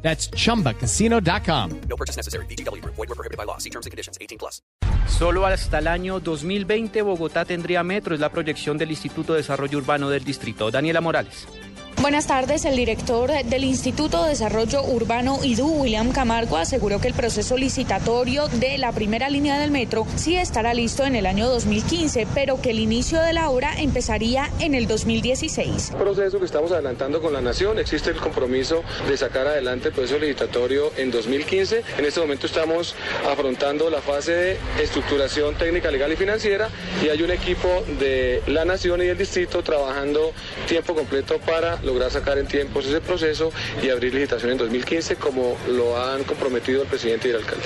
That's chumbacasino.com. No purchase necessary. BGW. Void were prohibited by law. See terms and conditions. 18 plus. Solo hasta el año 2020 Bogotá tendría metro, es la proyección del Instituto de Desarrollo Urbano del Distrito. Daniela Morales. Buenas tardes. El director del Instituto de Desarrollo Urbano IDU, William Camargo, aseguró que el proceso licitatorio de la primera línea del metro sí estará listo en el año 2015, pero que el inicio de la obra empezaría en el 2016. proceso que estamos adelantando con la Nación. Existe el compromiso de sacar adelante el proceso licitatorio en 2015. En este momento estamos afrontando la fase de estructuración técnica, legal y financiera y hay un equipo de la Nación y del Distrito trabajando tiempo completo para lograr sacar en tiempos ese proceso y abrir licitación en 2015 como lo han comprometido el presidente y el alcalde.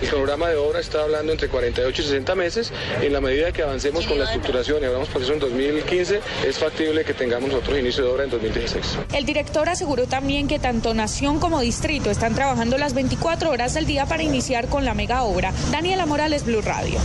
El cronograma de obra está hablando entre 48 y 60 meses. En la medida que avancemos con la estructuración y abramos proceso en 2015, es factible que tengamos otro inicio de obra en 2016. El director aseguró también que tanto Nación como Distrito están trabajando las 24 horas del día para iniciar con la mega obra. Daniela Morales, Blue Radio.